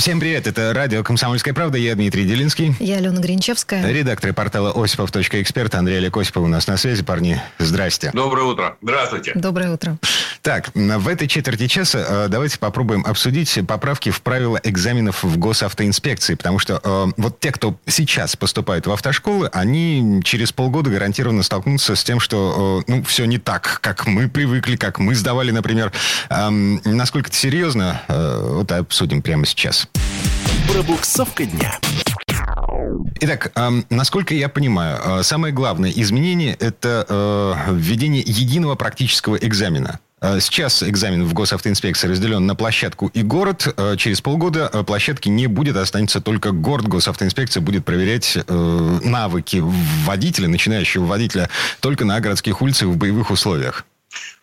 Всем привет, это радио «Комсомольская правда», я Дмитрий Делинский. Я Алена Гринчевская. Редакторы портала осипов.эксперт Андрей Олег Осипов у нас на связи. Парни, здрасте. Доброе утро. Здравствуйте. Доброе утро. Так, в этой четверти часа э, давайте попробуем обсудить поправки в правила экзаменов в госавтоинспекции, потому что э, вот те, кто сейчас поступает в автошколы, они через полгода гарантированно столкнутся с тем, что э, ну, все не так, как мы привыкли, как мы сдавали, например. Эм, насколько это серьезно, э, вот обсудим прямо сейчас. Пробуксовка дня. Итак, насколько я понимаю, э, самое главное изменение – это э, введение единого практического экзамена. Э, Сейчас экзамен в госавтоинспекции разделен на площадку и город. Э, Через полгода площадки не будет, останется только город. Госавтоинспекция будет проверять э, навыки водителя, начинающего водителя, только на городских улицах в боевых условиях.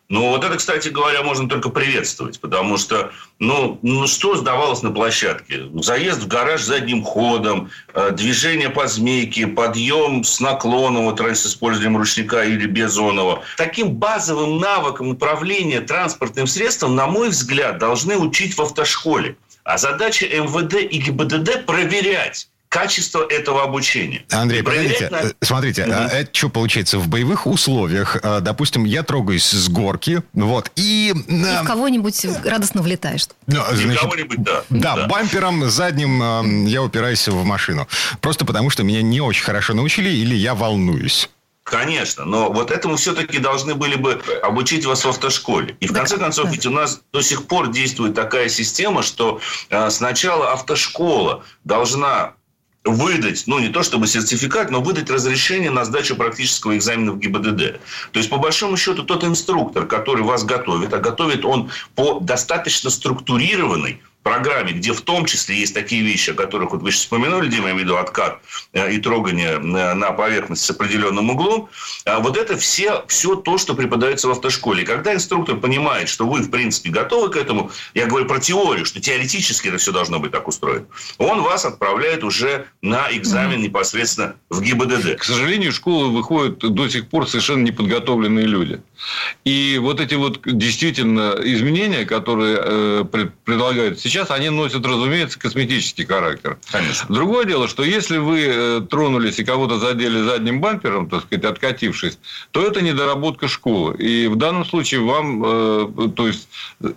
Ну, вот это, кстати говоря, можно только приветствовать, потому что, ну, ну что сдавалось на площадке? Заезд в гараж задним ходом, э, движение по змейке, подъем с наклоном, вот раньше с использованием ручника или безонного. Таким базовым навыком управления транспортным средством, на мой взгляд, должны учить в автошколе. А задача МВД и ГИБДД проверять качество этого обучения. Андрей, И проверять погодите, на- э, смотрите, Мгм. а это что получается? В боевых условиях, э, допустим, я трогаюсь с горки, вот, и... И в кого-нибудь радостно влетаешь. ну, И значит, кого-нибудь, да. Да, бампером задним э, я упираюсь в машину. Просто потому, что меня не очень хорошо научили или я волнуюсь. Конечно, но вот этому все-таки должны были бы обучить вас в автошколе. И в Да, конце концов, да. ведь у нас до сих пор действует такая система, что э, сначала автошкола должна выдать, ну не то чтобы сертификат, но выдать разрешение на сдачу практического экзамена в ГИБДД. То есть, по большому счету, тот инструктор, который вас готовит, а готовит он по достаточно структурированной программе, где в том числе есть такие вещи, о которых вот вы сейчас вспомянули, Дима, я имею в виду откат э, и трогание э, на поверхность с определенным углом, а вот это все, все то, что преподается в автошколе. Когда инструктор понимает, что вы, в принципе, готовы к этому, я говорю про теорию, что теоретически это все должно быть так устроено, он вас отправляет уже на экзамен непосредственно в ГИБДД. К сожалению, школы выходят до сих пор совершенно неподготовленные люди. И вот эти вот действительно изменения, которые э, пред- предлагают сейчас, они носят, разумеется, косметический характер. Конечно. Другое дело, что если вы э, тронулись и кого-то задели задним бампером, так сказать, откатившись, то это недоработка школы. И в данном случае вам, э, то есть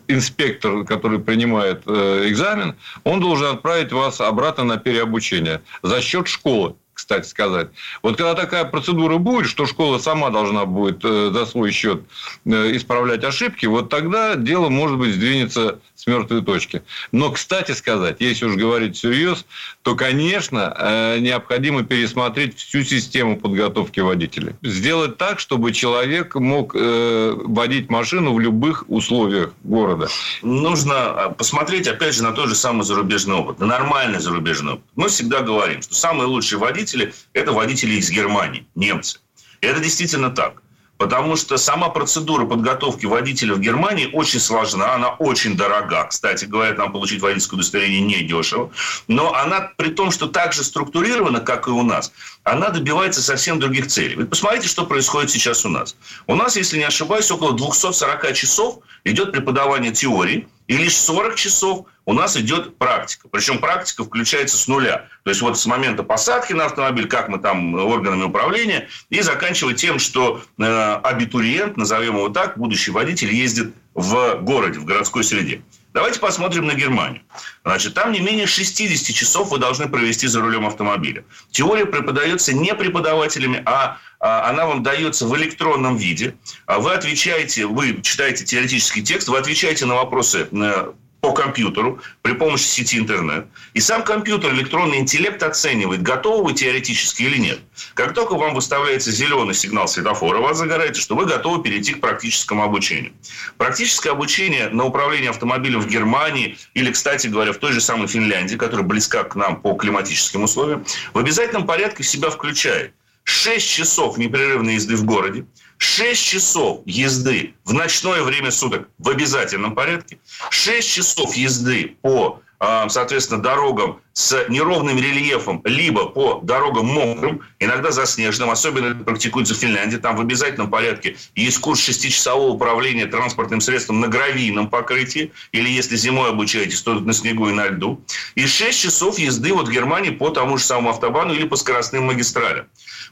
инспектор, который принимает э, экзамен, он должен отправить вас обратно на переобучение за счет школы кстати сказать. Вот когда такая процедура будет, что школа сама должна будет э, за свой счет э, исправлять ошибки, вот тогда дело, может быть, сдвинется с мертвой точки. Но, кстати сказать, если уж говорить всерьез, то, конечно, э, необходимо пересмотреть всю систему подготовки водителей. Сделать так, чтобы человек мог водить машину в любых условиях города. Нужно посмотреть, опять же, на тот же самый зарубежный опыт, на нормальный зарубежный опыт. Мы всегда говорим, что самые лучшие водители – это водители из Германии, немцы. И это действительно так. Потому что сама процедура подготовки водителя в Германии очень сложна, она очень дорога. Кстати говоря, там получить водительское удостоверение недешево. Но она, при том, что так же структурирована, как и у нас, она добивается совсем других целей. Вы посмотрите, что происходит сейчас у нас. У нас, если не ошибаюсь, около 240 часов идет преподавание теории, и лишь 40 часов у нас идет практика. Причем практика включается с нуля. То есть вот с момента посадки на автомобиль, как мы там органами управления, и заканчивая тем, что э, абитуриент, назовем его так, будущий водитель, ездит в городе, в городской среде. Давайте посмотрим на Германию. Значит, там не менее 60 часов вы должны провести за рулем автомобиля. Теория преподается не преподавателями, а а, она вам дается в электронном виде. А Вы отвечаете, вы читаете теоретический текст, вы отвечаете на вопросы э, по компьютеру при помощи сети интернет. И сам компьютер, электронный интеллект оценивает, готовы вы теоретически или нет. Как только вам выставляется зеленый сигнал светофора, вас загорается, что вы готовы перейти к практическому обучению. Практическое обучение на управление автомобилем в Германии или, кстати говоря, в той же самой Финляндии, которая близка к нам по климатическим условиям, в обязательном порядке в себя включает 6 часов непрерывной езды в городе, 6 часов езды в ночное время суток в обязательном порядке, 6 часов езды по а, соответственно, дорогам с неровным рельефом, либо по дорогам мокрым, иногда заснеженным, особенно это практикуется в Финляндии, там в обязательном порядке есть курс шестичасового управления транспортным средством на гравийном покрытии, или если зимой обучаетесь, то на снегу и на льду, и 6 часов езды вот в Германии по тому же самому автобану или по скоростным магистралям.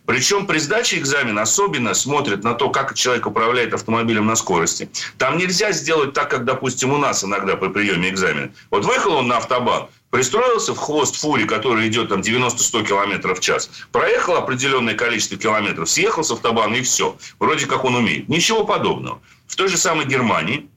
Причем при сдаче экзамена особенно смотрят на то, как человек управляет автомобилем на скорости. Там нельзя сделать так, как, допустим, у нас иногда при приеме экзамена. Вот выехал он на автобан, пристроился в хвост фури, который идет там 90-100 км в час, проехал определенное количество километров, съехал с автобана и все. Вроде как он умеет. Ничего подобного. В той же самой Германии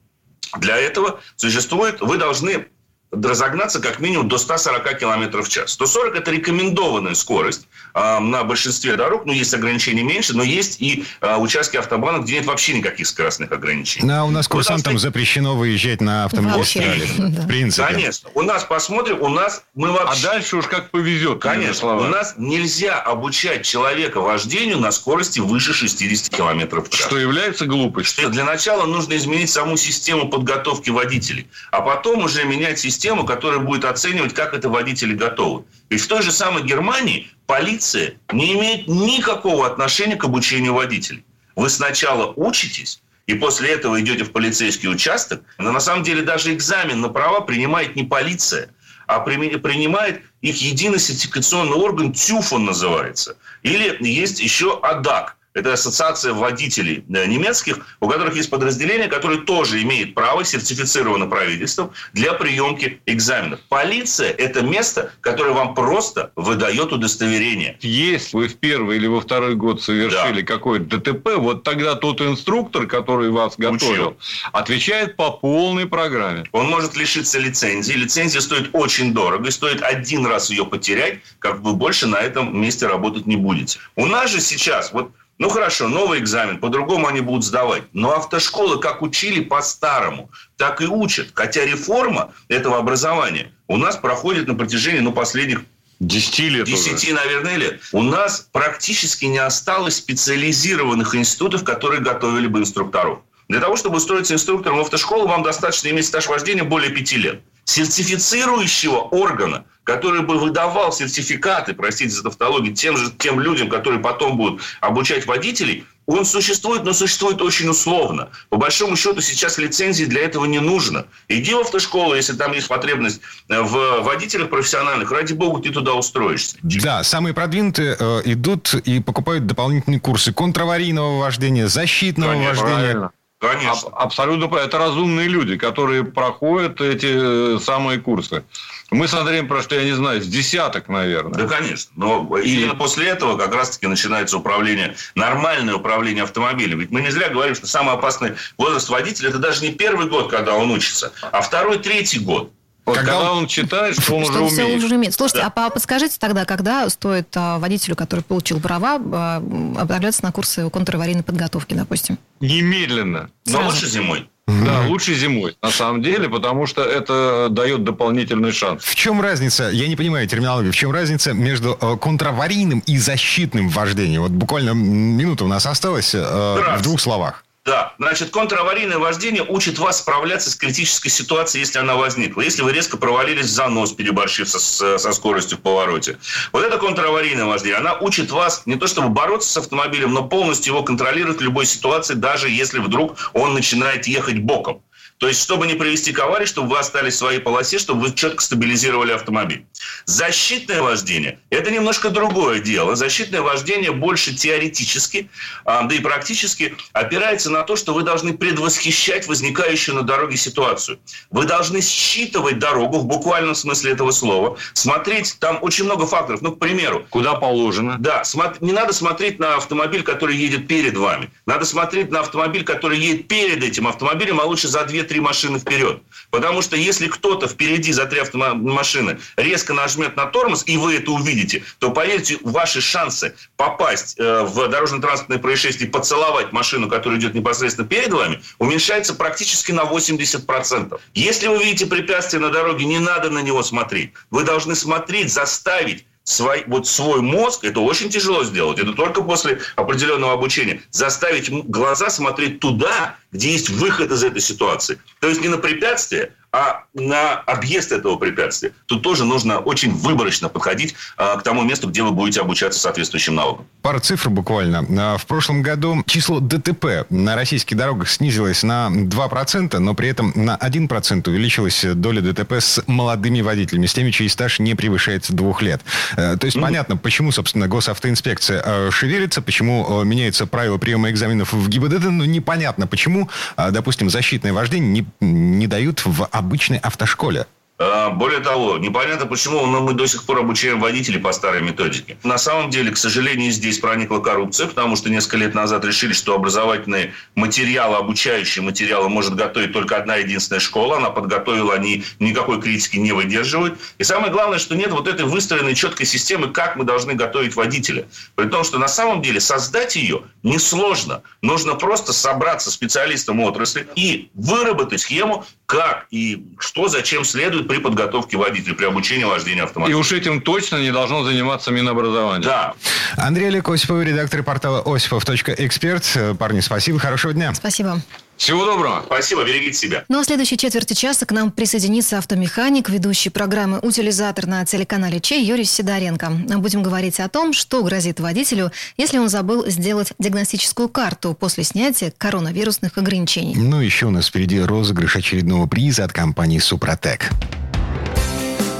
для этого существует, вы должны разогнаться как минимум до 140 км в час. 140 – это рекомендованная скорость на большинстве дорог. Ну, есть ограничения меньше, но есть и э, участки автобана, где нет вообще никаких скоростных ограничений. Ну, а у нас курсантам должны... запрещено выезжать на автомагистрали. В принципе. Конечно. У нас, посмотрим, у нас мы вообще... А дальше уж как повезет. Конечно. У нас нельзя обучать человека вождению на скорости выше 60 км в час. Что является глупостью. Для начала нужно изменить саму систему подготовки водителей, а потом уже менять систему систему, которая будет оценивать, как это водители готовы. Ведь в той же самой Германии полиция не имеет никакого отношения к обучению водителей. Вы сначала учитесь, и после этого идете в полицейский участок, но на самом деле даже экзамен на права принимает не полиция, а принимает их единый сертификационный орган, ТЮФ он называется. Или есть еще АДАК – это ассоциация водителей э, немецких, у которых есть подразделение, которое тоже имеет право, сертифицировано правительством, для приемки экзаменов. Полиция – это место, которое вам просто выдает удостоверение. Если вы в первый или во второй год совершили да. какое-то ДТП, вот тогда тот инструктор, который вас готовил, Учил. отвечает по полной программе. Он может лишиться лицензии. Лицензия стоит очень дорого, и стоит один раз ее потерять, как вы больше на этом месте работать не будете. У нас же сейчас, вот ну хорошо, новый экзамен, по-другому они будут сдавать. Но автошколы как учили по-старому, так и учат. Хотя реформа этого образования у нас проходит на протяжении ну, последних Десяти лет Десяти, наверное, лет. У нас практически не осталось специализированных институтов, которые готовили бы инструкторов. Для того, чтобы устроиться инструктором в автошколу, вам достаточно иметь стаж вождения более пяти лет. Сертифицирующего органа, который бы выдавал сертификаты, простите за тавтологию, тем же тем людям, которые потом будут обучать водителей, он существует, но существует очень условно. По большому счету сейчас лицензии для этого не нужно. Иди в автошколу, если там есть потребность в водителях профессиональных, ради бога, ты туда устроишься. Да, самые продвинутые э, идут и покупают дополнительные курсы контраварийного вождения, защитного Конечно, вождения. Правильно. Конечно. Аб- абсолютно. Это разумные люди, которые проходят эти э, самые курсы. Мы с Андреем прошли, я не знаю, с десяток, наверное. Да, конечно. Но и... именно после этого как раз-таки начинается управление, нормальное управление автомобилем. Ведь мы не зря говорим, что самый опасный возраст водителя – это даже не первый год, когда он учится, а второй, третий год. Вот когда, когда он читает, что он что уже умеет. уже умеет. Слушайте, да. а подскажите тогда, когда стоит а, водителю, который получил права, а, отправляться на курсы контраварийной подготовки, допустим? Немедленно. Но лучше зимой. Да, лучше зимой, на самом деле, потому что это дает дополнительный шанс. В чем разница, я не понимаю терминологию, в чем разница между э, контраварийным и защитным вождением? Вот буквально минута у нас осталась э, в двух словах. Да, значит, контраварийное вождение учит вас справляться с критической ситуацией, если она возникла. Если вы резко провалились в занос, переборщив со, со скоростью в повороте. Вот это контраварийное вождение. Она учит вас не то чтобы бороться с автомобилем, но полностью его контролировать в любой ситуации, даже если вдруг он начинает ехать боком. То есть, чтобы не привести к аварии, чтобы вы остались в своей полосе, чтобы вы четко стабилизировали автомобиль. Защитное вождение – это немножко другое дело. Защитное вождение больше теоретически, а, да и практически опирается на то, что вы должны предвосхищать возникающую на дороге ситуацию. Вы должны считывать дорогу в буквальном смысле этого слова, смотреть, там очень много факторов. Ну, к примеру. Куда положено. Да, не надо смотреть на автомобиль, который едет перед вами. Надо смотреть на автомобиль, который едет перед этим автомобилем, а лучше за 2 три машины вперед. Потому что если кто-то впереди за три автомашины резко нажмет на тормоз, и вы это увидите, то, поверьте, ваши шансы попасть э, в дорожно-транспортное происшествие и поцеловать машину, которая идет непосредственно перед вами, уменьшается практически на 80%. Если вы видите препятствие на дороге, не надо на него смотреть. Вы должны смотреть, заставить свой, вот свой мозг, это очень тяжело сделать. Это только после определенного обучения. Заставить глаза смотреть туда, где есть выход из этой ситуации. То есть не на препятствие, а на объезд этого препятствия. Тут тоже нужно очень выборочно подходить а, к тому месту, где вы будете обучаться соответствующим навыкам. Пара цифр буквально. А, в прошлом году число ДТП на российских дорогах снизилось на 2%, но при этом на 1% увеличилась доля ДТП с молодыми водителями, с теми, чей стаж не превышает двух лет. А, то есть mm-hmm. понятно, почему, собственно, госавтоинспекция шевелится, почему меняются правила приема экзаменов в ГИБДД, но непонятно, почему, допустим, защитное вождение не, не дают в обычной автошколе. А, более того, непонятно почему, но мы до сих пор обучаем водителей по старой методике. На самом деле, к сожалению, здесь проникла коррупция, потому что несколько лет назад решили, что образовательные материалы, обучающие материалы может готовить только одна единственная школа. Она подготовила, они никакой критики не выдерживают. И самое главное, что нет вот этой выстроенной четкой системы, как мы должны готовить водителя. При том, что на самом деле создать ее несложно. Нужно просто собраться специалистам отрасли и выработать схему, как и что, зачем следует при подготовке водителя, при обучении вождения автомобиля. И уж этим точно не должно заниматься Минобразование. Да. Андрей Олег Осипов, редактор портала осипов.эксперт. Парни, спасибо, хорошего дня. Спасибо. Всего доброго. Спасибо, берегите себя. Ну а в следующей четверти часа к нам присоединится автомеханик, ведущий программы «Утилизатор» на телеканале Чей Юрий Сидоренко. Будем говорить о том, что грозит водителю, если он забыл сделать диагностическую карту после снятия коронавирусных ограничений. Ну, еще у нас впереди розыгрыш очередного приза от компании «Супротек».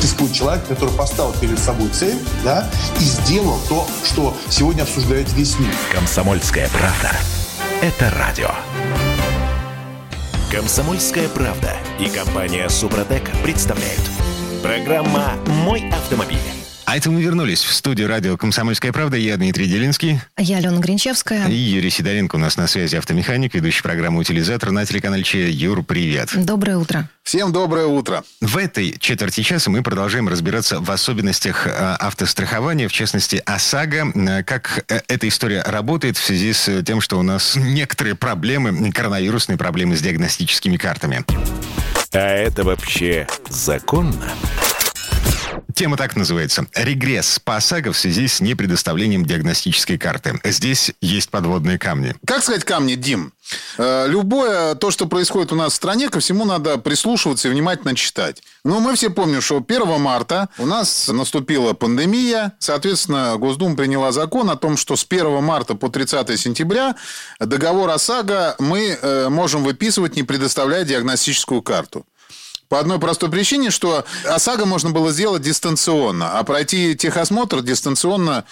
Существует человек, который поставил перед собой цель, да, и сделал то, что сегодня обсуждает весь мир. Комсомольская правда. Это радио. Комсомольская правда и компания Супротек представляют. Программа «Мой автомобиль». А это мы вернулись в студию радио «Комсомольская правда». Я Дмитрий Делинский. Я Алена Гринчевская. И Юрий Сидоренко у нас на связи, автомеханик, ведущий программу «Утилизатор» на телеканале Че. Юр, привет. Доброе утро. Всем доброе утро. В этой четверти часа мы продолжаем разбираться в особенностях э, автострахования, в частности, ОСАГО, э, как э, эта история работает в связи с тем, что у нас некоторые проблемы, коронавирусные проблемы с диагностическими картами. А это вообще законно? Тема так называется. Регресс по ОСАГО в связи с непредоставлением диагностической карты. Здесь есть подводные камни. Как сказать камни, Дим? Э, любое то, что происходит у нас в стране, ко всему надо прислушиваться и внимательно читать. Но мы все помним, что 1 марта у нас наступила пандемия. Соответственно, Госдума приняла закон о том, что с 1 марта по 30 сентября договор ОСАГО мы э, можем выписывать, не предоставляя диагностическую карту. По одной простой причине, что ОСАГО можно было сделать дистанционно, а пройти техосмотр дистанционно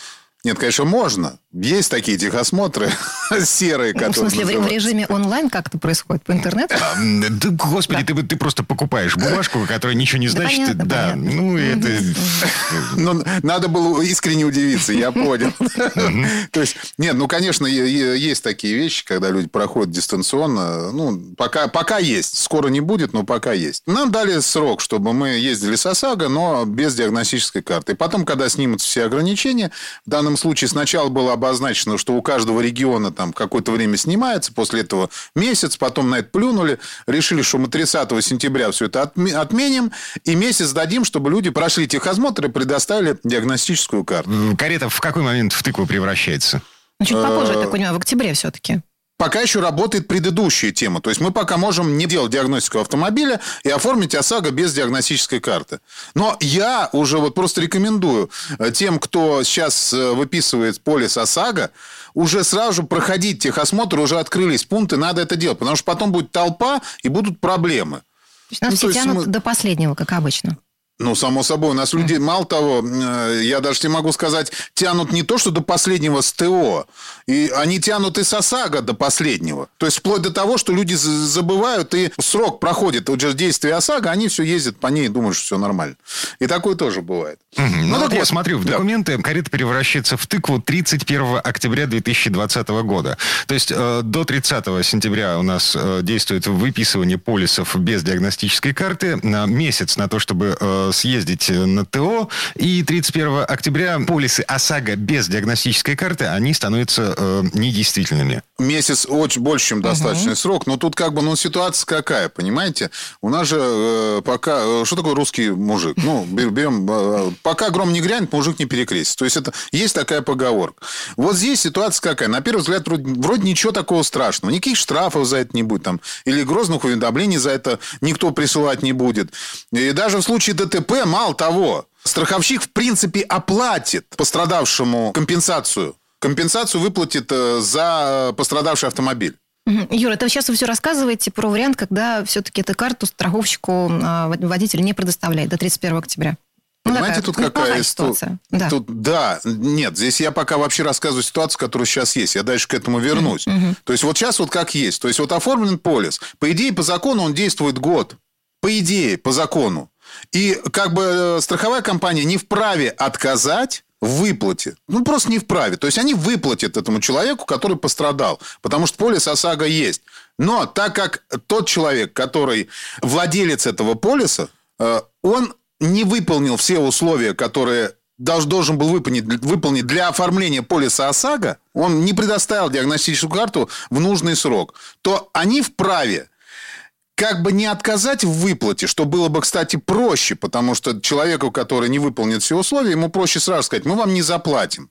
нет, конечно, можно. Есть такие техосмотры серые, которые... В смысле, называются. в режиме онлайн как это происходит? По интернету? А, да, господи, да. Ты, ты просто покупаешь бумажку, которая ничего не значит. Да, понятно, да понятно. ну это... Ну, надо было искренне удивиться, я понял. То есть, нет, ну, конечно, есть такие вещи, когда люди проходят дистанционно. Ну, пока, пока есть. Скоро не будет, но пока есть. Нам дали срок, чтобы мы ездили с ОСАГО, но без диагностической карты. И потом, когда снимутся все ограничения, в данном случае сначала было обозначено, что у каждого региона там какое-то время снимается, после этого месяц, потом на это плюнули, решили, что мы 30 сентября все это отменим, и месяц дадим, чтобы люди прошли техосмотр и предоставили диагностическую карту. Карета в какой момент в тыкву превращается? Ну, чуть попозже, я так понимаю, в октябре все-таки пока еще работает предыдущая тема. То есть мы пока можем не делать диагностику автомобиля и оформить ОСАГО без диагностической карты. Но я уже вот просто рекомендую э, тем, кто сейчас э, выписывает полис ОСАГО, уже сразу проходить техосмотр, уже открылись пункты, надо это делать. Потому что потом будет толпа и будут проблемы. То есть нас ну, все тянут мы... до последнего, как обычно. Ну, само собой, у нас люди, мало того, э, я даже тебе могу сказать, тянут не то, что до последнего с ТО, и они тянут и с ОСАГО до последнего. То есть, вплоть до того, что люди забывают, и срок проходит, вот же действие ОСАГО, они все ездят по ней и думают, что все нормально. И такое тоже бывает. Ну, так вот я вот, смотрю в да. документы, карета превращается в тыкву 31 октября 2020 года. То есть э, до 30 сентября у нас э, действует выписывание полисов без диагностической карты. На месяц на то, чтобы э, съездить на ТО. И 31 октября полисы ОСАГО без диагностической карты, они становятся э, недействительными. Месяц очень больше, чем достаточный срок. Но тут как бы, ну, ситуация какая, понимаете? У нас же э, пока... э, Что такое русский мужик? Ну, бер- берем... э, пока гром не грянет, мужик не перекрестится. То есть, это есть такая поговорка. Вот здесь ситуация какая? На первый взгляд, вроде, вроде ничего такого страшного. Никаких штрафов за это не будет. Там, или грозных уведомлений за это никто присылать не будет. И даже в случае ДТП, мало того, страховщик, в принципе, оплатит пострадавшему компенсацию. Компенсацию выплатит э, за э, пострадавший автомобиль. Юра, это сейчас вы все рассказываете про вариант, когда все-таки эту карту страховщику а, водитель не предоставляет до 31 октября. Ну, Понимаете, такая тут какая ситуация. Да. Тут, да, нет, здесь я пока вообще рассказываю ситуацию, которая сейчас есть. Я дальше к этому вернусь. То есть, вот сейчас вот как есть. То есть, вот оформлен полис. По идее, по закону он действует год. По идее, по закону. И как бы э, страховая компания не вправе отказать в выплате. Ну, просто не вправе. То есть, они выплатят этому человеку, который пострадал. Потому что полис ОСАГО есть. Но так как тот человек, который владелец этого полиса, э, он не выполнил все условия, которые долж- должен был выполнить для оформления полиса ОСАГО, он не предоставил диагностическую карту в нужный срок, то они вправе как бы не отказать в выплате, что было бы, кстати, проще, потому что человеку, который не выполнит все условия, ему проще сразу сказать, мы вам не заплатим.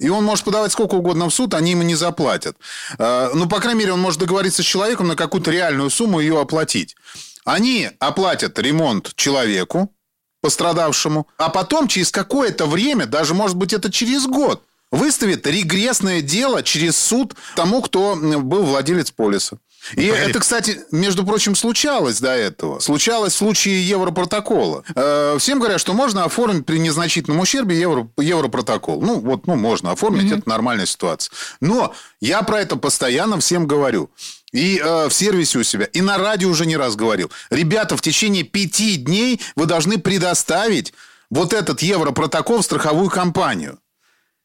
И он может подавать сколько угодно в суд, они ему не заплатят. Э, Ну, по крайней мере, он может договориться с человеком на какую-то реальную сумму ее оплатить. Они оплатят ремонт человеку, пострадавшему, а потом через какое-то время, даже может быть это через год, выставит регрессное дело через суд тому, кто был владелец полиса. И Погоди. это, кстати, между прочим, случалось до этого. Случалось в случае Европротокола. Э, Всем говорят, что можно оформить при незначительном ущербе евро, Европротокол. Ну, вот, ну, можно оформить, это нормальная ситуация. Но я про это постоянно всем говорю. И э, в сервисе у себя, и на радио уже не раз говорил. Ребята, в течение пяти дней вы должны предоставить вот этот Европротокол в страховую компанию.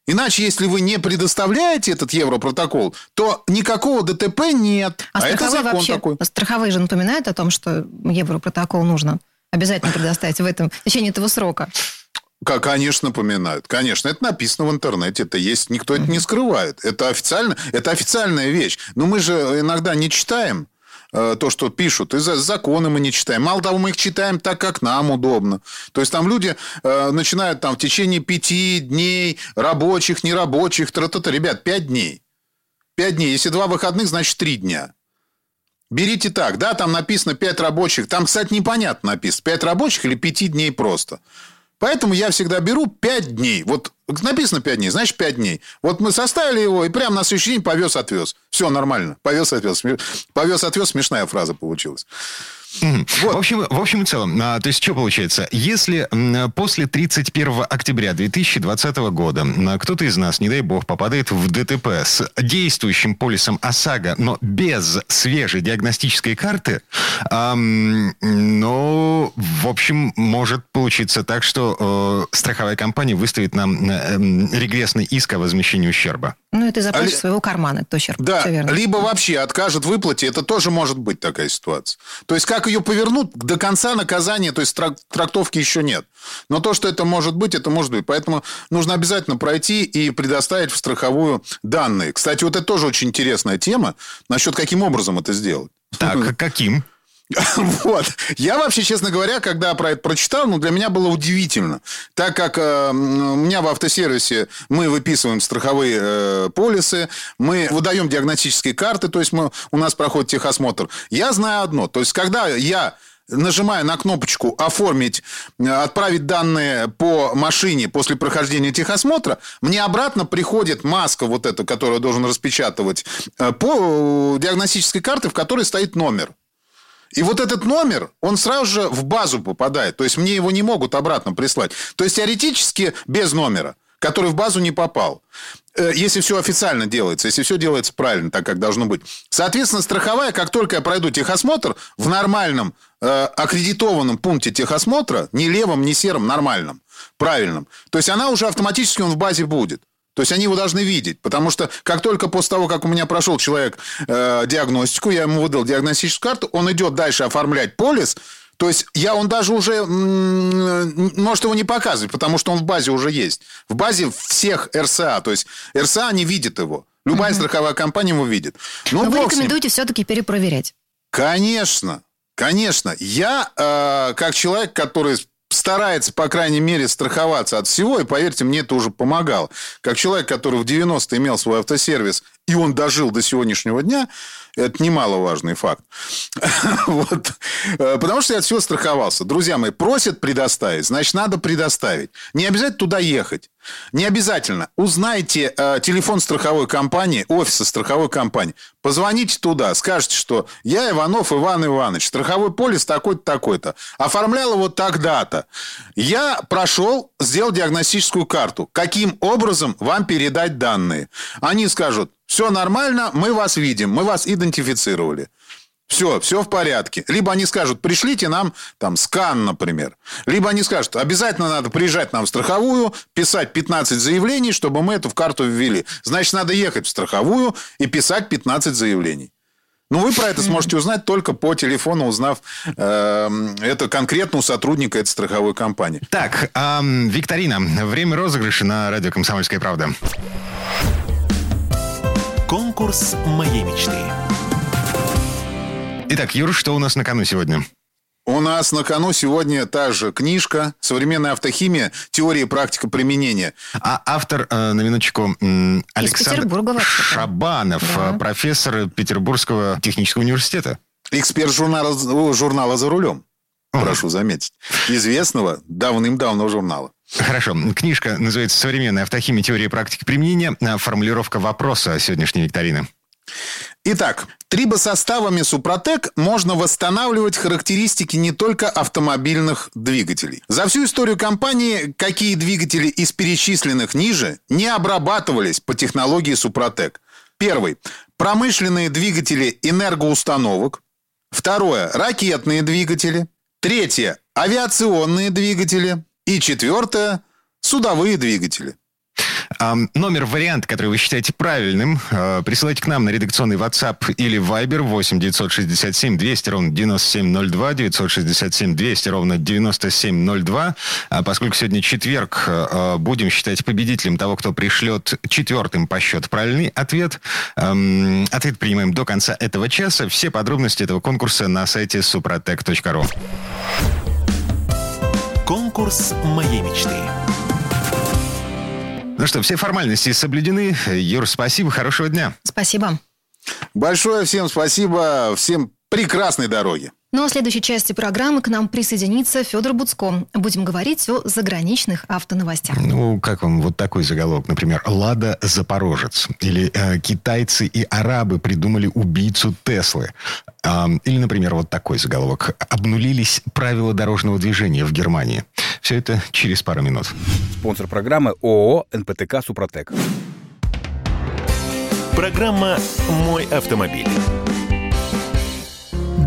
Иначе, если вы не предоставляете этот Европротокол, то никакого ДТП нет. А, А, это закон вообще, такой. страховые же напоминают о том, что Европротокол нужно обязательно предоставить в этом в течение этого срока. Как, конечно, напоминают. Конечно, это написано в интернете, это есть, никто это не скрывает. Это официально, это официальная вещь. Но мы же иногда не читаем то, что пишут. И за- законы мы не читаем. Мало того, мы их читаем так, как нам удобно. То есть там люди э, начинают там в течение пяти дней рабочих, нерабочих, тра-та-та. Ребят, пять дней. Пять дней. Если два выходных, значит три дня. Берите так, да, там написано 5 рабочих. Там, кстати, непонятно написано, 5 рабочих или 5 дней просто. Поэтому я всегда беру 5 дней. Вот написано 5 дней, значит 5 дней. Вот мы составили его и прямо на следующий день повез-отвез. Все нормально. Повез-отвез. Повез-отвез, смешная фраза получилась. Мгм. В, общем, в общем и целом, а, то есть что получается? Если после 31 октября 2020 года кто-то из нас, не дай бог, попадает в ДТП с действующим полисом ОСАГО, но без свежей диагностической карты, ам, ну, в общем, может получиться так, что э, страховая компания выставит нам э, регрессный иск о возмещении ущерба. Ну, это из А ли- своего кармана, это ущерб. Да, либо вообще откажет в выплате, это тоже может быть такая ситуация. То есть, как ее повернут, до конца наказания, то есть, трак- трактовки еще нет. Но то, что это может быть, это может быть. Поэтому нужно обязательно пройти и предоставить в страховую данные. Кстати, вот это тоже очень интересная тема, насчет каким образом это сделать. Так, каким? Вот. Я вообще, честно говоря, когда про это прочитал, ну, для меня было удивительно. Так как э, у меня в автосервисе мы выписываем страховые э, полисы, мы выдаем диагностические карты, то есть мы, у нас проходит техосмотр. Я знаю одно. То есть, когда я нажимаю на кнопочку «Оформить», э, «Отправить данные по машине после прохождения техосмотра», мне обратно приходит маска вот эта, которую я должен распечатывать, э, по диагностической карте, в которой стоит номер. И вот этот номер, он сразу же в базу попадает. То есть мне его не могут обратно прислать. То есть теоретически без номера, который в базу не попал. Э, если все официально делается, если все делается правильно, так как должно быть. Соответственно, страховая, как только я пройду техосмотр, в нормальном э, аккредитованном пункте техосмотра, не левом, не сером, нормальном, правильном, то есть она уже автоматически он в базе будет. То есть они его должны видеть. Потому что как только после того, как у меня прошел человек э, диагностику, я ему выдал диагностическую карту, он идет дальше оформлять полис. То есть я, он даже уже м- может его не показывать, потому что он в базе уже есть. В базе всех РСА. То есть РСА не видит его. Любая угу. страховая компания его видит. Но, Но вы рекомендуете все-таки перепроверять? Конечно. Конечно. Я, э, как человек, который старается, по крайней мере, страховаться от всего, и поверьте, мне это уже помогало. Как человек, который в 90-е имел свой автосервис, и он дожил до сегодняшнего дня, это немаловажный факт. вот. Э, потому что я от всего страховался. Друзья мои, просят предоставить, значит, надо предоставить. Не обязательно туда ехать. Не обязательно. Узнайте э, телефон страховой компании, офиса страховой компании. Позвоните туда, скажите, что я Иванов Иван Иванович, страховой полис такой-то, такой-то. Оформлял его тогда-то. Я прошел, сделал диагностическую карту. Каким образом вам передать данные? Они скажут, все нормально, мы вас видим, мы вас идентифицировали. Все, все в порядке. Либо они скажут, пришлите нам там скан, например. Либо они скажут, обязательно надо приезжать нам в страховую, писать 15 заявлений, чтобы мы эту в карту ввели. Значит, надо ехать в страховую и писать 15 заявлений. Ну, вы про это сможете узнать только по телефону, узнав э, это конкретно у сотрудника этой страховой компании. Так, э, викторина. Время розыгрыша на радио «Комсомольская правда». Конкурс моей мечты. Итак, Юр, что у нас на кону сегодня? У нас на кону сегодня та же книжка «Современная автохимия. Теория и практика применения». А автор, э, на минуточку, Александр Шабанов, да. Э, профессор Петербургского технического университета. Эксперт журнала, журнала «За рулем», прошу заметить. Известного давным-давно журнала. Хорошо. Книжка называется «Современная автохимия. Теория и практика применения». Формулировка вопроса сегодняшней викторины. Итак, трибосоставами Супротек можно восстанавливать характеристики не только автомобильных двигателей. За всю историю компании какие двигатели из перечисленных ниже не обрабатывались по технологии Супротек? Первый. Промышленные двигатели энергоустановок. Второе. Ракетные двигатели. Третье. Авиационные двигатели. И четвертое – судовые двигатели. Номер, вариант, который вы считаете правильным, э, присылайте к нам на редакционный WhatsApp или Viber 8 967 200 ровно 9702, 967 200 ровно 9702. А поскольку сегодня четверг, э, будем считать победителем того, кто пришлет четвертым по счету правильный ответ. Ответ принимаем до конца этого часа. Все подробности этого конкурса на сайте suprotec.ru. Конкурс моей мечты. Ну что, все формальности соблюдены. Юр, спасибо, хорошего дня. Спасибо. Большое всем спасибо, всем прекрасной дороги. Ну а в следующей части программы к нам присоединится Федор Буцко. Будем говорить о заграничных автоновостях. Ну, как вам вот такой заголовок, например, «Лада Запорожец» или э, «Китайцы и арабы придумали убийцу Теслы». Э, или, например, вот такой заголовок «Обнулились правила дорожного движения в Германии». Все это через пару минут. Спонсор программы ООО «НПТК Супротек». Программа «Мой автомобиль».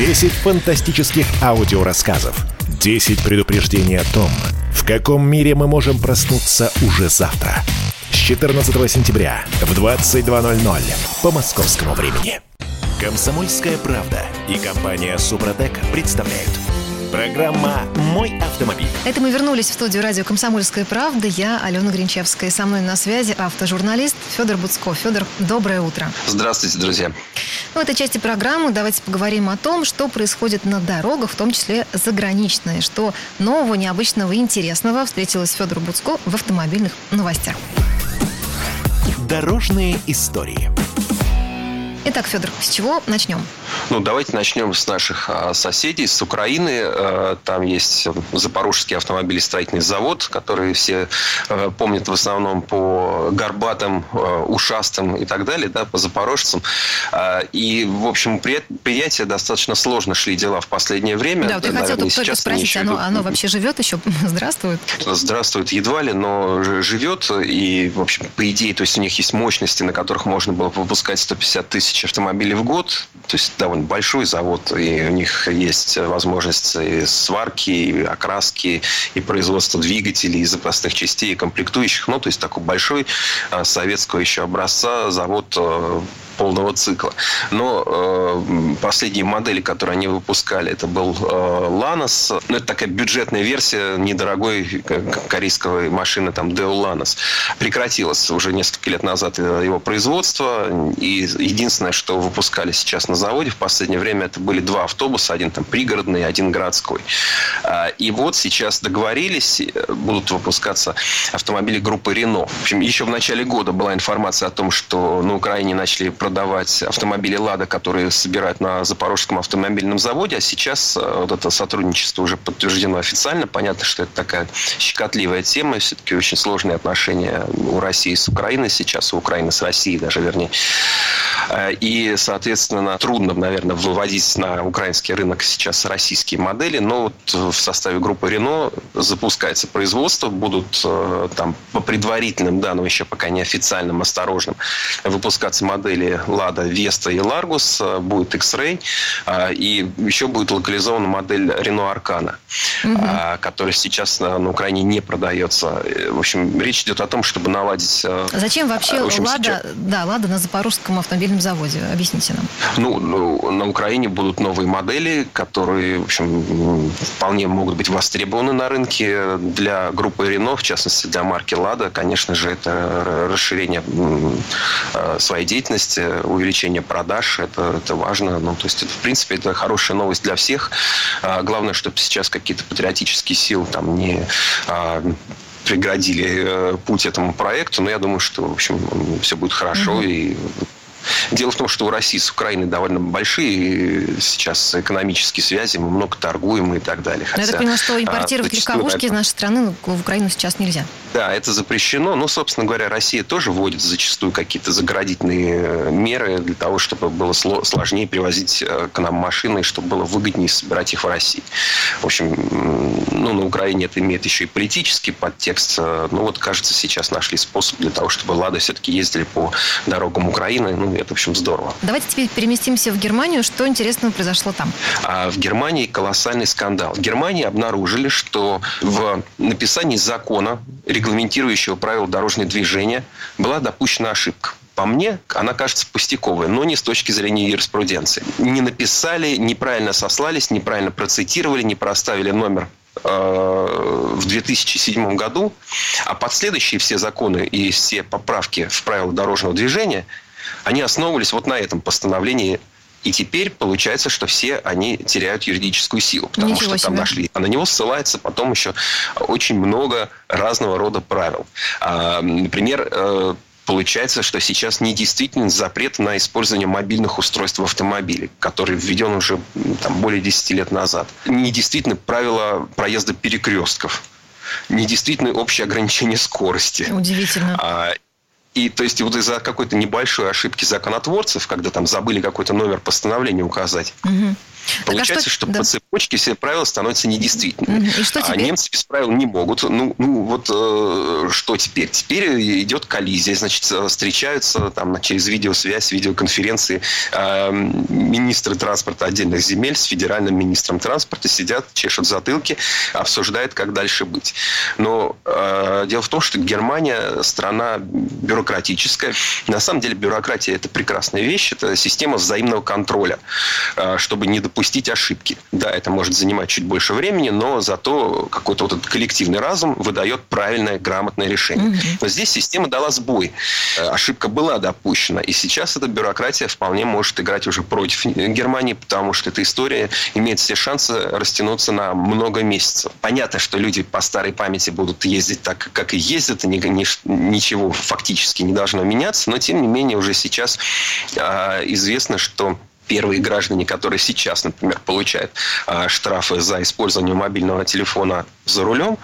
10 фантастических аудиорассказов. 10 предупреждений о том, в каком мире мы можем проснуться уже завтра. С 14 сентября в 22.00 по московскому времени. Комсомольская правда и компания Супротек представляют. Программа «Мой автомобиль». Это мы вернулись в студию радио «Комсомольская правда». Я Алена Гринчевская. Со мной на связи автожурналист Федор Буцко. Федор, доброе утро. Здравствуйте, друзья. В этой части программы давайте поговорим о том, что происходит на дорогах, в том числе заграничные. Что нового, необычного и интересного встретилось Федор Буцко в автомобильных новостях. Дорожные истории. Итак, Федор, с чего начнем? Ну, давайте начнем с наших а, соседей, с Украины. А, там есть Запорожский автомобилестроительный завод, который все а, помнят в основном по горбатым, ушастым и так далее, да, по запорожцам. И, в общем, предприятие достаточно сложно шли дела в последнее время. Да, вот я хотел только спросить, оно, оно вообще живет еще? Здравствует? Здравствует едва ли, но живет. И, в общем, по идее, то есть у них есть мощности, на которых можно было выпускать 150 тысяч автомобилей в год. То есть довольно большой завод, и у них есть возможность и сварки, и окраски, и производства двигателей, и запасных частей, и комплектующих. Ну, то есть такой большой а, советского еще образца завод а, полного цикла. Но э, последние модели, которые они выпускали, это был э, Lanos. Ну, это такая бюджетная версия недорогой корейской машины, там, Deo Lanos. Прекратилось уже несколько лет назад его производство. И единственное, что выпускали сейчас на заводе в последнее время, это были два автобуса. Один там пригородный, один городской. А, и вот сейчас договорились, э, будут выпускаться автомобили группы Renault. В общем, еще в начале года была информация о том, что на Украине начали продавать автомобили «Лада», которые собирают на Запорожском автомобильном заводе. А сейчас э, вот это сотрудничество уже подтверждено официально. Понятно, что это такая щекотливая тема. Все-таки очень сложные отношения у России с Украиной сейчас, у Украины с Россией даже, вернее. Э, и, соответственно, трудно, наверное, выводить на украинский рынок сейчас российские модели. Но вот в составе группы «Рено» запускается производство. Будут э, там по предварительным данным, еще пока не официальным, осторожным, выпускаться модели Лада, Веста и Ларгус, э, будет X-Ray, э, и еще будет локализована модель Renault Аркана, угу. которая сейчас на, на Украине не продается. В общем, речь идет о том, чтобы наладить... Зачем вообще общем, Лада, сейчас... да, Лада на запорожском автомобильном заводе? Объясните нам. Ну, ну, на Украине будут новые модели, которые, в общем, вполне могут быть востребованы на рынке для группы Renault, в частности, для марки Лада. Конечно же, это расширение своей деятельности, увеличение продаж, это, это важно. Ну, то есть, это, в принципе, это хорошая новость для всех. А, главное, чтобы сейчас какие-то патриотические силы там не а, преградили э, путь этому проекту, но я думаю, что, в общем, все будет хорошо, угу. и Дело в том, что у России с Украиной довольно большие сейчас экономические связи, мы много торгуем и так далее. Хотя, я так понимаю, что а, импортировать легковушки это... из нашей страны в Украину сейчас нельзя. Да, это запрещено. Но, собственно говоря, Россия тоже вводит зачастую какие-то заградительные э, меры для того, чтобы было сложнее привозить э, к нам машины, чтобы было выгоднее собирать их в России. В общем, ну, на Украине это имеет еще и политический подтекст. Э, ну, вот, кажется, сейчас нашли способ для того, чтобы «Лады» все-таки ездили по дорогам Украины. Ну, это, в общем, здорово. Давайте теперь переместимся в Германию. Что интересного произошло там? А в Германии колоссальный скандал. В Германии обнаружили, что в написании закона, регламентирующего правила дорожного движения, была допущена ошибка по мне, она кажется пустяковой, но не с точки зрения юриспруденции. Не написали, неправильно сослались, неправильно процитировали, не проставили номер э, в 2007 году, а последующие все законы и все поправки в правила дорожного движения – они основывались вот на этом постановлении и теперь получается, что все они теряют юридическую силу, потому Ничего что там себе. нашли. А на него ссылается потом еще очень много разного рода правил. А, например, э, получается, что сейчас недействителен запрет на использование мобильных устройств в автомобиле, который введен уже там, более 10 лет назад. Недействительны правила проезда перекрестков. Недействительны общие ограничения скорости. Удивительно. А, и то есть вот из-за какой-то небольшой ошибки законотворцев, когда там забыли какой-то номер постановления указать, угу. Получается, а что, что да. по цепочке все правила становятся недействительными. И что теперь? А немцы без правил не могут. Ну, ну вот э, что теперь? Теперь идет коллизия. Значит, э, встречаются там через видеосвязь, видеоконференции э, министры транспорта отдельных земель с федеральным министром транспорта сидят, чешут затылки, обсуждают, как дальше быть. Но э, э, дело в том, что Германия страна бюрократическая. На самом деле бюрократия – это прекрасная вещь, это система взаимного контроля, э, чтобы не допустить ошибки. Да, это может занимать чуть больше времени, но зато какой-то вот этот коллективный разум выдает правильное, грамотное решение. Mm-hmm. Но здесь система дала сбой. Э, ошибка была допущена, и сейчас эта бюрократия вполне может играть уже против Германии, потому что эта история имеет все шансы растянуться на много месяцев. Понятно, что люди по старой памяти будут ездить так, как и ездят, и ничего фактически не должно меняться, но тем не менее уже сейчас э, известно, что первые граждане, которые сейчас, например, получают э, штрафы за использование мобильного телефона за рулем,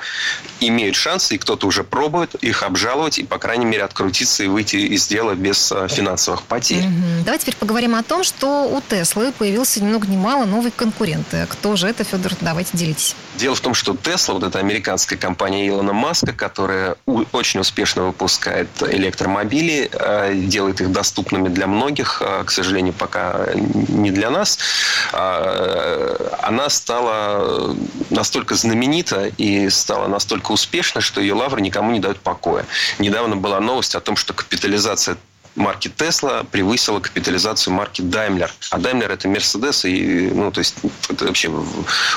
имеют шансы, и кто-то уже пробует их обжаловать, и, по крайней мере, открутиться и выйти из дела без э, финансовых потерь. Угу. Давайте теперь поговорим о том, что у Теслы появился ни много ни мало новый конкурент. Кто же это, Федор? Давайте делитесь. Дело в том, что Тесла, вот эта американская компания Илона Маска, которая очень успешно выпускает электромобили, э, делает их доступными для многих, к сожалению, пока не для нас, а, она стала настолько знаменита и стала настолько успешна, что ее лавры никому не дают покоя. Недавно была новость о том, что капитализация марки Tesla превысила капитализацию марки Daimler. А Daimler это Mercedes, и, ну, то есть, это вообще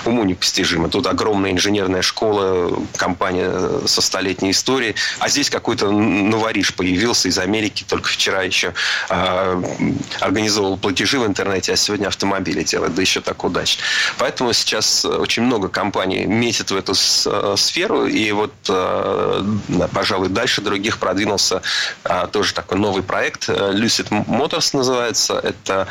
уму непостижимо. Тут огромная инженерная школа, компания со столетней историей, а здесь какой-то новориш появился из Америки, только вчера еще э, организовывал платежи в интернете, а сегодня автомобили делает, да еще так удачно. Поэтому сейчас очень много компаний метит в эту сферу, и вот, э, пожалуй, дальше других продвинулся э, тоже такой новый проект, проект э, Lucid Motors называется. Это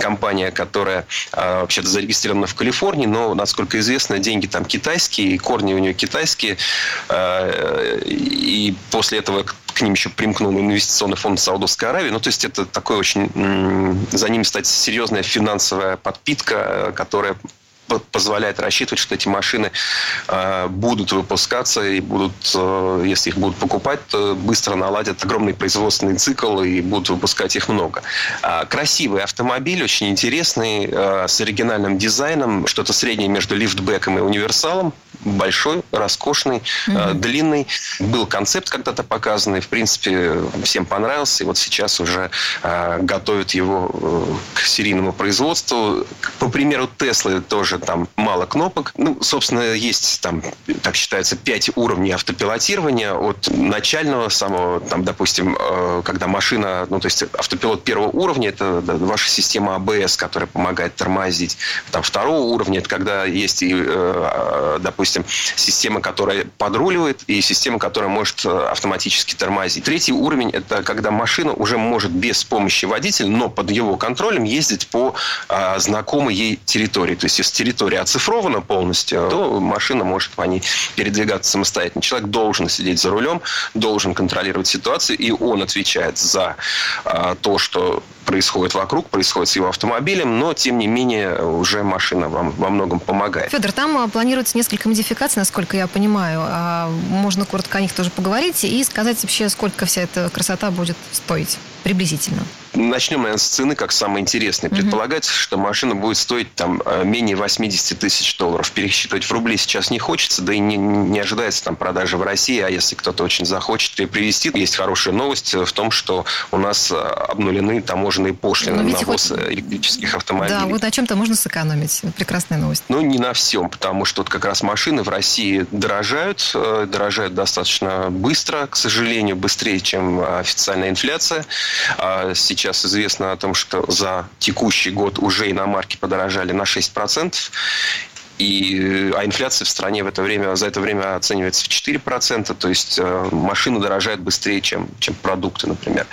компания, которая а, вообще-то зарегистрирована в Калифорнии, но, насколько известно, деньги там китайские, корни у нее китайские. А, и после этого к ним еще примкнул инвестиционный фонд Саудовской Аравии. Ну, то есть это такой очень... За ним стоит серьезная финансовая подпитка, э, которая позволяет рассчитывать, что эти машины э, будут выпускаться и будут, э, если их будут покупать, то быстро наладят огромный производственный цикл и будут выпускать их много. А, красивый автомобиль, очень интересный, э, с оригинальным дизайном, что-то среднее между лифтбеком и универсалом большой, роскошный, mm-hmm. длинный. Был концепт когда-то показанный, в принципе, всем понравился. И вот сейчас уже э, готовят его э, к серийному производству. По примеру Теслы тоже там мало кнопок. Ну, собственно, есть там, так считается, пять уровней автопилотирования. От начального самого, там, допустим, э, когда машина, ну, то есть автопилот первого уровня, это ваша система АБС, которая помогает тормозить. Там второго уровня, это когда есть, и, э, допустим, система, которая подруливает, и система, которая может э, автоматически тормозить. Третий уровень – это когда машина уже может без помощи водителя, но под его контролем ездить по а, знакомой ей территории. То есть, если территория оцифрована полностью, то машина может по ней передвигаться самостоятельно. Человек должен сидеть за рулем, должен контролировать ситуацию, и он отвечает за а, то, что происходит вокруг, происходит с его автомобилем, но, тем не менее, уже машина вам во многом помогает. Федор, там а, планируется несколько модификаций, насколько я понимаю. А, можно коротко о них тоже поговорить и сказать вообще, сколько вся эта красота будет стоить приблизительно. Начнем, наверное, с цены, как самое интересное. Угу. Предполагается, что машина будет стоить там э, менее 80 тысяч долларов. Пересчитывать в рубли сейчас не хочется, да и не, не ожидается там продажи в России. А если кто-то очень захочет ее привезти, есть хорошая новость в том, что у нас э, обнулены таможенные пошлины на ввоз хоть... электрических автомобилей. Да, вот на чем-то можно сэкономить. Прекрасная новость. Ну, не на всем, потому что вот как раз машины в России дорожают, э, дорожают достаточно быстро, к сожалению, быстрее, чем официальная инфляция. А сейчас известно о том, что за текущий год уже иномарки подорожали на 6%. И, а инфляция в стране в это время, за это время оценивается в 4%, то есть э, машины дорожают быстрее, чем, чем продукты, например.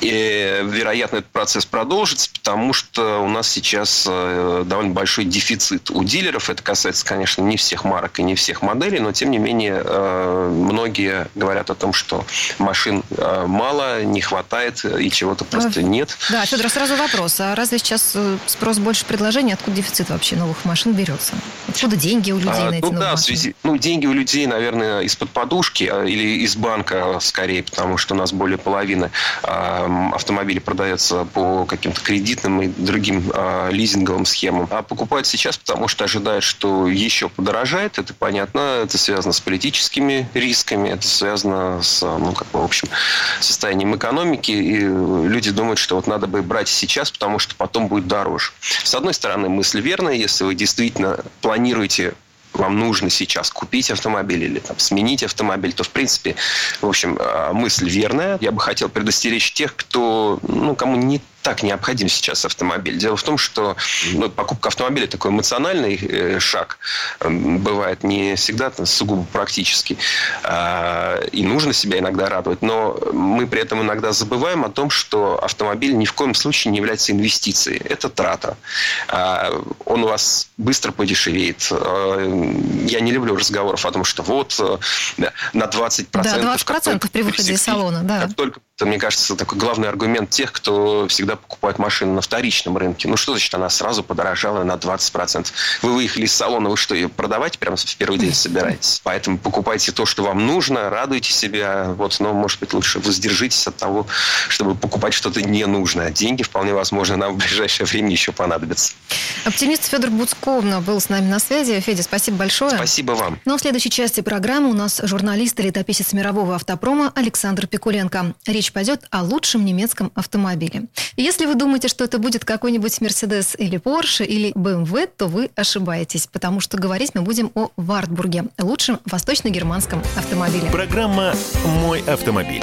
И, вероятно, этот процесс продолжится, потому что у нас сейчас э, довольно большой дефицит у дилеров. Это касается, конечно, не всех марок и не всех моделей, но, тем не менее, э, многие говорят о том, что машин э, мало, не хватает и чего-то просто нет. Да, Федор, сразу вопрос. А разве сейчас спрос больше предложений? Откуда дефицит вообще новых машин берется? Откуда деньги у людей а, на эти ну, да, машины? Связи, ну, деньги у людей, наверное, из-под подушки или из банка скорее, потому что у нас более половины там автомобиль продается по каким-то кредитным и другим э, лизинговым схемам, а покупают сейчас, потому что ожидают, что еще подорожает. Это понятно. Это связано с политическими рисками, это связано с, ну, как бы, в общем, состоянием экономики. И люди думают, что вот надо бы брать сейчас, потому что потом будет дороже. С одной стороны, мысль верная. Если вы действительно планируете вам нужно сейчас купить автомобиль или там, сменить автомобиль, то, в принципе, в общем, э, мысль верная. Я бы хотел предостеречь тех, кто, ну, кому не так необходим сейчас автомобиль. Дело в том, что ну, покупка автомобиля такой эмоциональный э, шаг эм, бывает не всегда там, сугубо практический. А, и нужно себя иногда радовать. Но мы при этом иногда забываем о том, что автомобиль ни в коем случае не является инвестицией. Это трата. А, он у вас быстро подешевеет. А, я не люблю разговоров о том, что вот э, на 20%. Да, 20% при выходе из салона. Да. Как только это, мне кажется, такой главный аргумент тех, кто всегда покупает машину на вторичном рынке. Ну, что значит, она сразу подорожала на 20%? Вы выехали из салона, вы что, ее продавать прямо в первый день собираетесь? Поэтому покупайте то, что вам нужно, радуйте себя. Вот, но, может быть, лучше воздержитесь от того, чтобы покупать что-то ненужное. Деньги, вполне возможно, нам в ближайшее время еще понадобятся. Оптимист Федор Буцков был с нами на связи. Федя, спасибо большое. Спасибо вам. Ну, а в следующей части программы у нас журналист и летописец мирового автопрома Александр Пикуленко. Речь пойдет о лучшем немецком автомобиле. Если вы думаете, что это будет какой-нибудь Мерседес или Порше или BMW, то вы ошибаетесь, потому что говорить мы будем о Вартбурге, лучшем восточно-германском автомобиле. Программа «Мой автомобиль»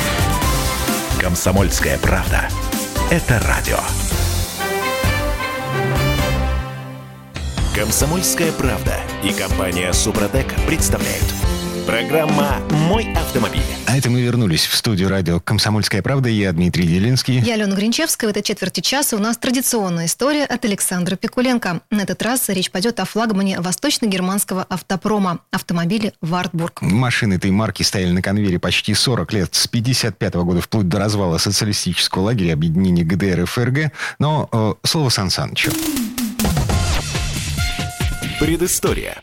Комсомольская правда. Это радио. Комсомольская правда и компания Супротек представляют. Программа «Мой автомобиль». А это мы вернулись в студию радио «Комсомольская правда». Я Дмитрий Делинский. Я Алена Гринчевская. В этой четверти часа у нас традиционная история от Александра Пикуленко. На этот раз речь пойдет о флагмане восточно-германского автопрома автомобиле «Вартбург». Машины этой марки стояли на конвейере почти 40 лет, с 55 года вплоть до развала социалистического лагеря объединения ГДР и ФРГ. Но э, слово Сан Санычу. Предыстория.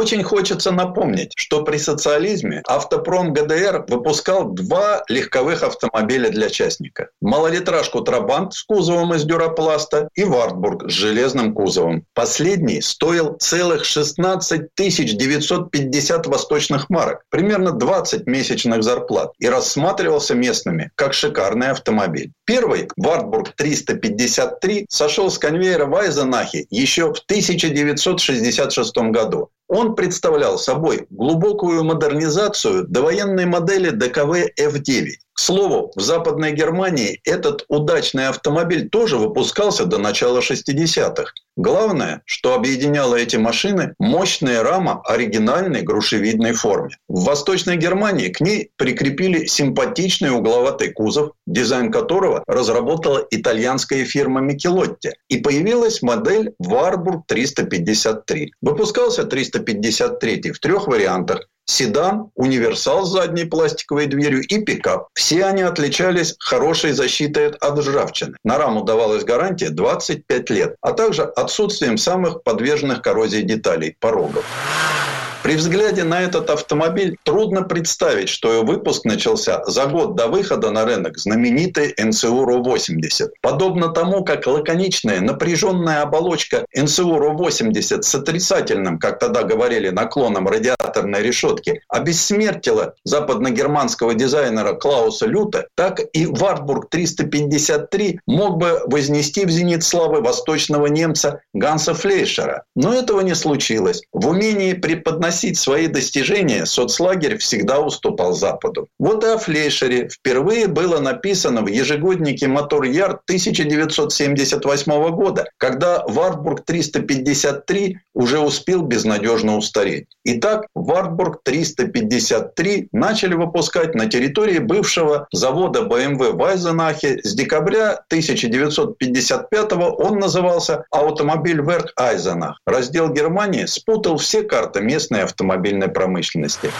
Очень хочется напомнить, что при социализме автопром ГДР выпускал два легковых автомобиля для частника. Малолитражку «Трабант» с кузовом из дюропласта и «Вартбург» с железным кузовом. Последний стоил целых 16 950 восточных марок, примерно 20 месячных зарплат, и рассматривался местными как шикарный автомобиль. Первый, «Вартбург 353», сошел с конвейера в Айзенахе еще в 1966 году. Он представлял собой глубокую модернизацию довоенной модели ДКВ F9. Слову, в Западной Германии этот удачный автомобиль тоже выпускался до начала 60-х. Главное, что объединяло эти машины – мощная рама оригинальной грушевидной форме. В Восточной Германии к ней прикрепили симпатичный угловатый кузов, дизайн которого разработала итальянская фирма Микелотти. И появилась модель Warburg 353. Выпускался 353 в трех вариантах седан, универсал с задней пластиковой дверью и пикап. Все они отличались хорошей защитой от ржавчины. На раму давалась гарантия 25 лет, а также отсутствием самых подверженных коррозии деталей – порогов. При взгляде на этот автомобиль трудно представить, что выпуск начался за год до выхода на рынок знаменитой НСУ РО-80. Подобно тому, как лаконичная напряженная оболочка НСУ РО-80 с отрицательным, как тогда говорили, наклоном радиаторной решетки обессмертила западно-германского дизайнера Клауса Люта, так и Вартбург 353 мог бы вознести в зенит славы восточного немца Ганса Флейшера. Но этого не случилось. В умении преподносить превозносить свои достижения соцлагерь всегда уступал Западу. Вот и о Флейшере впервые было написано в ежегоднике «Мотор Ярд» 1978 года, когда Вартбург 353 уже успел безнадежно устареть. Итак, Вартбург 353 начали выпускать на территории бывшего завода BMW в Айзенахе. С декабря 1955 он назывался «Автомобиль Верк Айзенах». Раздел Германии спутал все карты местной автомобильной промышленности.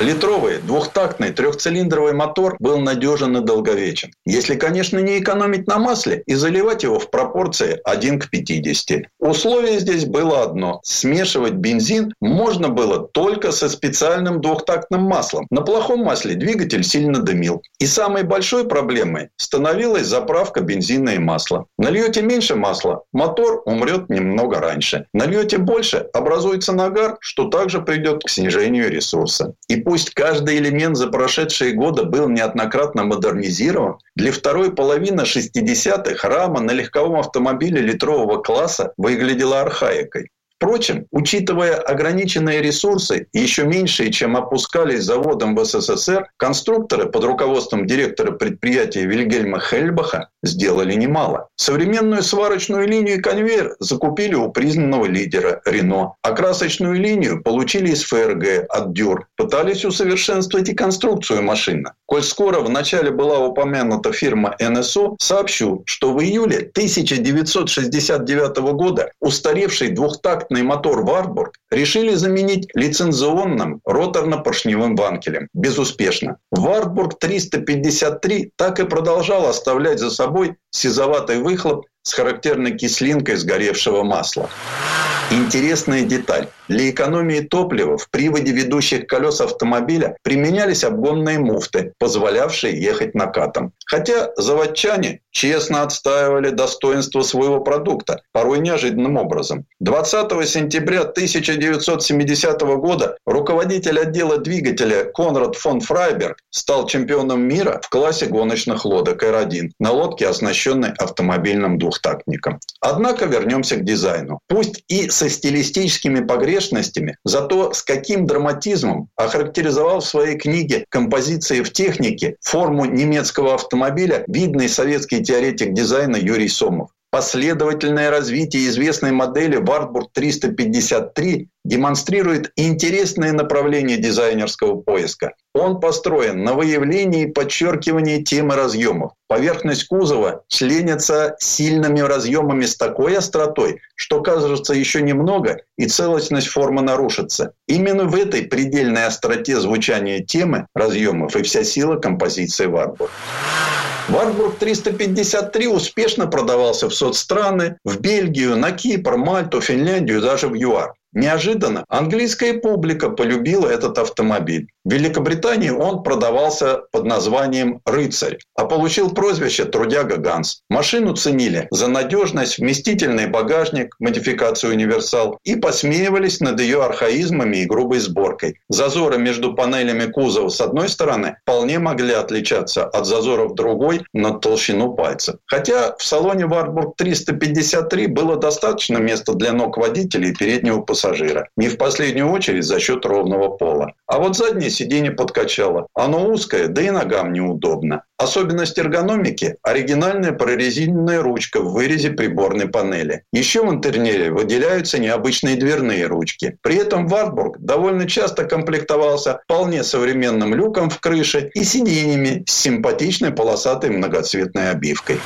Литровый двухтактный трехцилиндровый мотор был надежен и долговечен. Если, конечно, не экономить на масле и заливать его в пропорции 1 к 50. Условие здесь было одно. Смешивать бензин можно было только со специальным двухтактным маслом. На плохом масле двигатель сильно дымил. И самой большой проблемой становилась заправка бензина и масла. Нальете меньше масла, мотор умрет немного раньше. Нальете больше, образуется нагар, что также придет к снижению ресурса. И пусть каждый элемент за прошедшие годы был неоднократно модернизирован, для второй половины 60-х рама на легковом автомобиле литрового класса выглядела архаикой. Впрочем, учитывая ограниченные ресурсы, еще меньшие, чем опускались заводом в СССР, конструкторы под руководством директора предприятия Вильгельма Хельбаха сделали немало. Современную сварочную линию и конвейер закупили у признанного лидера Рено, а красочную линию получили из ФРГ от Дюр. Пытались усовершенствовать и конструкцию машины. Коль скоро в начале была упомянута фирма НСО, сообщу, что в июле 1969 года устаревший двухтактный двухтактный мотор «Варбург» решили заменить лицензионным роторно-поршневым ванкелем. Безуспешно. «Варбург 353» так и продолжал оставлять за собой сизоватый выхлоп с характерной кислинкой сгоревшего масла. Интересная деталь. Для экономии топлива в приводе ведущих колес автомобиля применялись обгонные муфты, позволявшие ехать накатом. Хотя заводчане честно отстаивали достоинство своего продукта, порой неожиданным образом. 20 сентября 1970 года руководитель отдела двигателя Конрад фон Фрайберг стал чемпионом мира в классе гоночных лодок R1 на лодке, оснащенной автомобильным двухтактником. Однако вернемся к дизайну. Пусть и со стилистическими погрешностями, зато с каким драматизмом охарактеризовал в своей книге «Композиции в технике» форму немецкого автомобиля видный советский теоретик дизайна Юрий Сомов. Последовательное развитие известной модели Wartburg 353 демонстрирует интересное направление дизайнерского поиска. Он построен на выявлении и подчеркивании темы разъемов. Поверхность кузова членится сильными разъемами с такой остротой, что кажется еще немного, и целостность формы нарушится. Именно в этой предельной остроте звучания темы разъемов и вся сила композиции Wartburg. Варбург 353 успешно продавался в соцстраны, в Бельгию, на Кипр, Мальту, Финляндию, даже в ЮАР. Неожиданно английская публика полюбила этот автомобиль. В Великобритании он продавался под названием «Рыцарь», а получил прозвище «Трудяга Ганс». Машину ценили за надежность, вместительный багажник, модификацию «Универсал» и посмеивались над ее архаизмами и грубой сборкой. Зазоры между панелями кузова с одной стороны вполне могли отличаться от зазоров другой на толщину пальца. Хотя в салоне Wartburg 353 было достаточно места для ног водителя и переднего пассажира. Не в последнюю очередь за счет ровного пола. А вот заднее сиденье подкачало. Оно узкое, да и ногам неудобно. Особенность эргономики – оригинальная прорезиненная ручка в вырезе приборной панели. Еще в интерьере выделяются необычные дверные ручки. При этом Вартбург довольно часто комплектовался вполне современным люком в крыше и сиденьями с симпатичной полосатой многоцветной обивкой.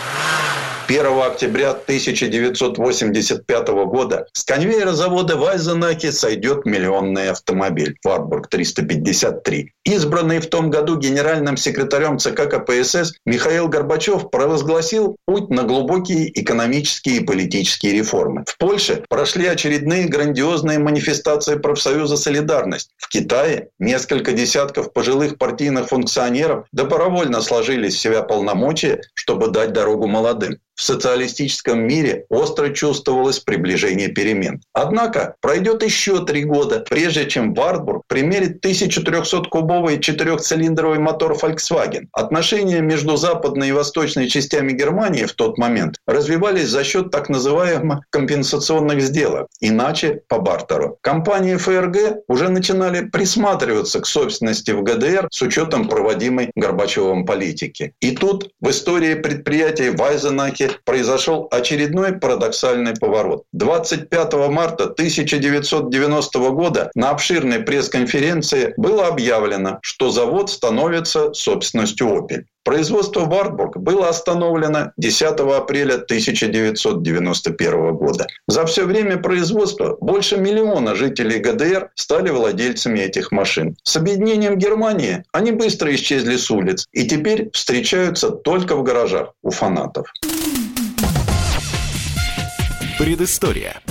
1 октября 1985 года с конвейера завода в Айзенаке сойдет миллионный автомобиль Warburg 353. Избранный в том году генеральным секретарем ЦК КПСС Михаил Горбачев провозгласил путь на глубокие экономические и политические реформы. В Польше прошли очередные грандиозные манифестации профсоюза «Солидарность». В Китае несколько десятков пожилых партийных функционеров добровольно сложили с себя полномочия, чтобы дать дорогу молодым в социалистическом мире остро чувствовалось приближение перемен. Однако пройдет еще три года, прежде чем Вартбург примерит 1300-кубовый четырехцилиндровый мотор Volkswagen. Отношения между западной и восточной частями Германии в тот момент развивались за счет так называемых компенсационных сделок, иначе по бартеру. Компании ФРГ уже начинали присматриваться к собственности в ГДР с учетом проводимой Горбачевым политики. И тут в истории предприятий в Месте произошел очередной парадоксальный поворот. 25 марта 1990 года на обширной пресс-конференции было объявлено, что завод становится собственностью «Опель». Производство Вартбург было остановлено 10 апреля 1991 года. За все время производства больше миллиона жителей ГДР стали владельцами этих машин. С объединением Германии они быстро исчезли с улиц и теперь встречаются только в гаражах у фанатов. Предыстория.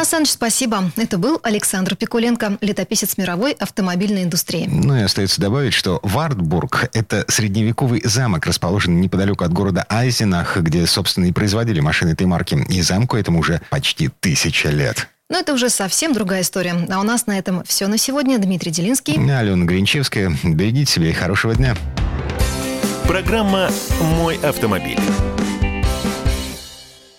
Сан Саныч, спасибо. Это был Александр Пикуленко, летописец мировой автомобильной индустрии. Ну и остается добавить, что Вартбург – это средневековый замок, расположенный неподалеку от города Айзенах, где, собственно, и производили машины этой марки. И замку этому уже почти тысяча лет. Но это уже совсем другая история. А у нас на этом все на сегодня. Дмитрий Делинский. Алена Гринчевская. Берегите себя и хорошего дня. Программа «Мой автомобиль».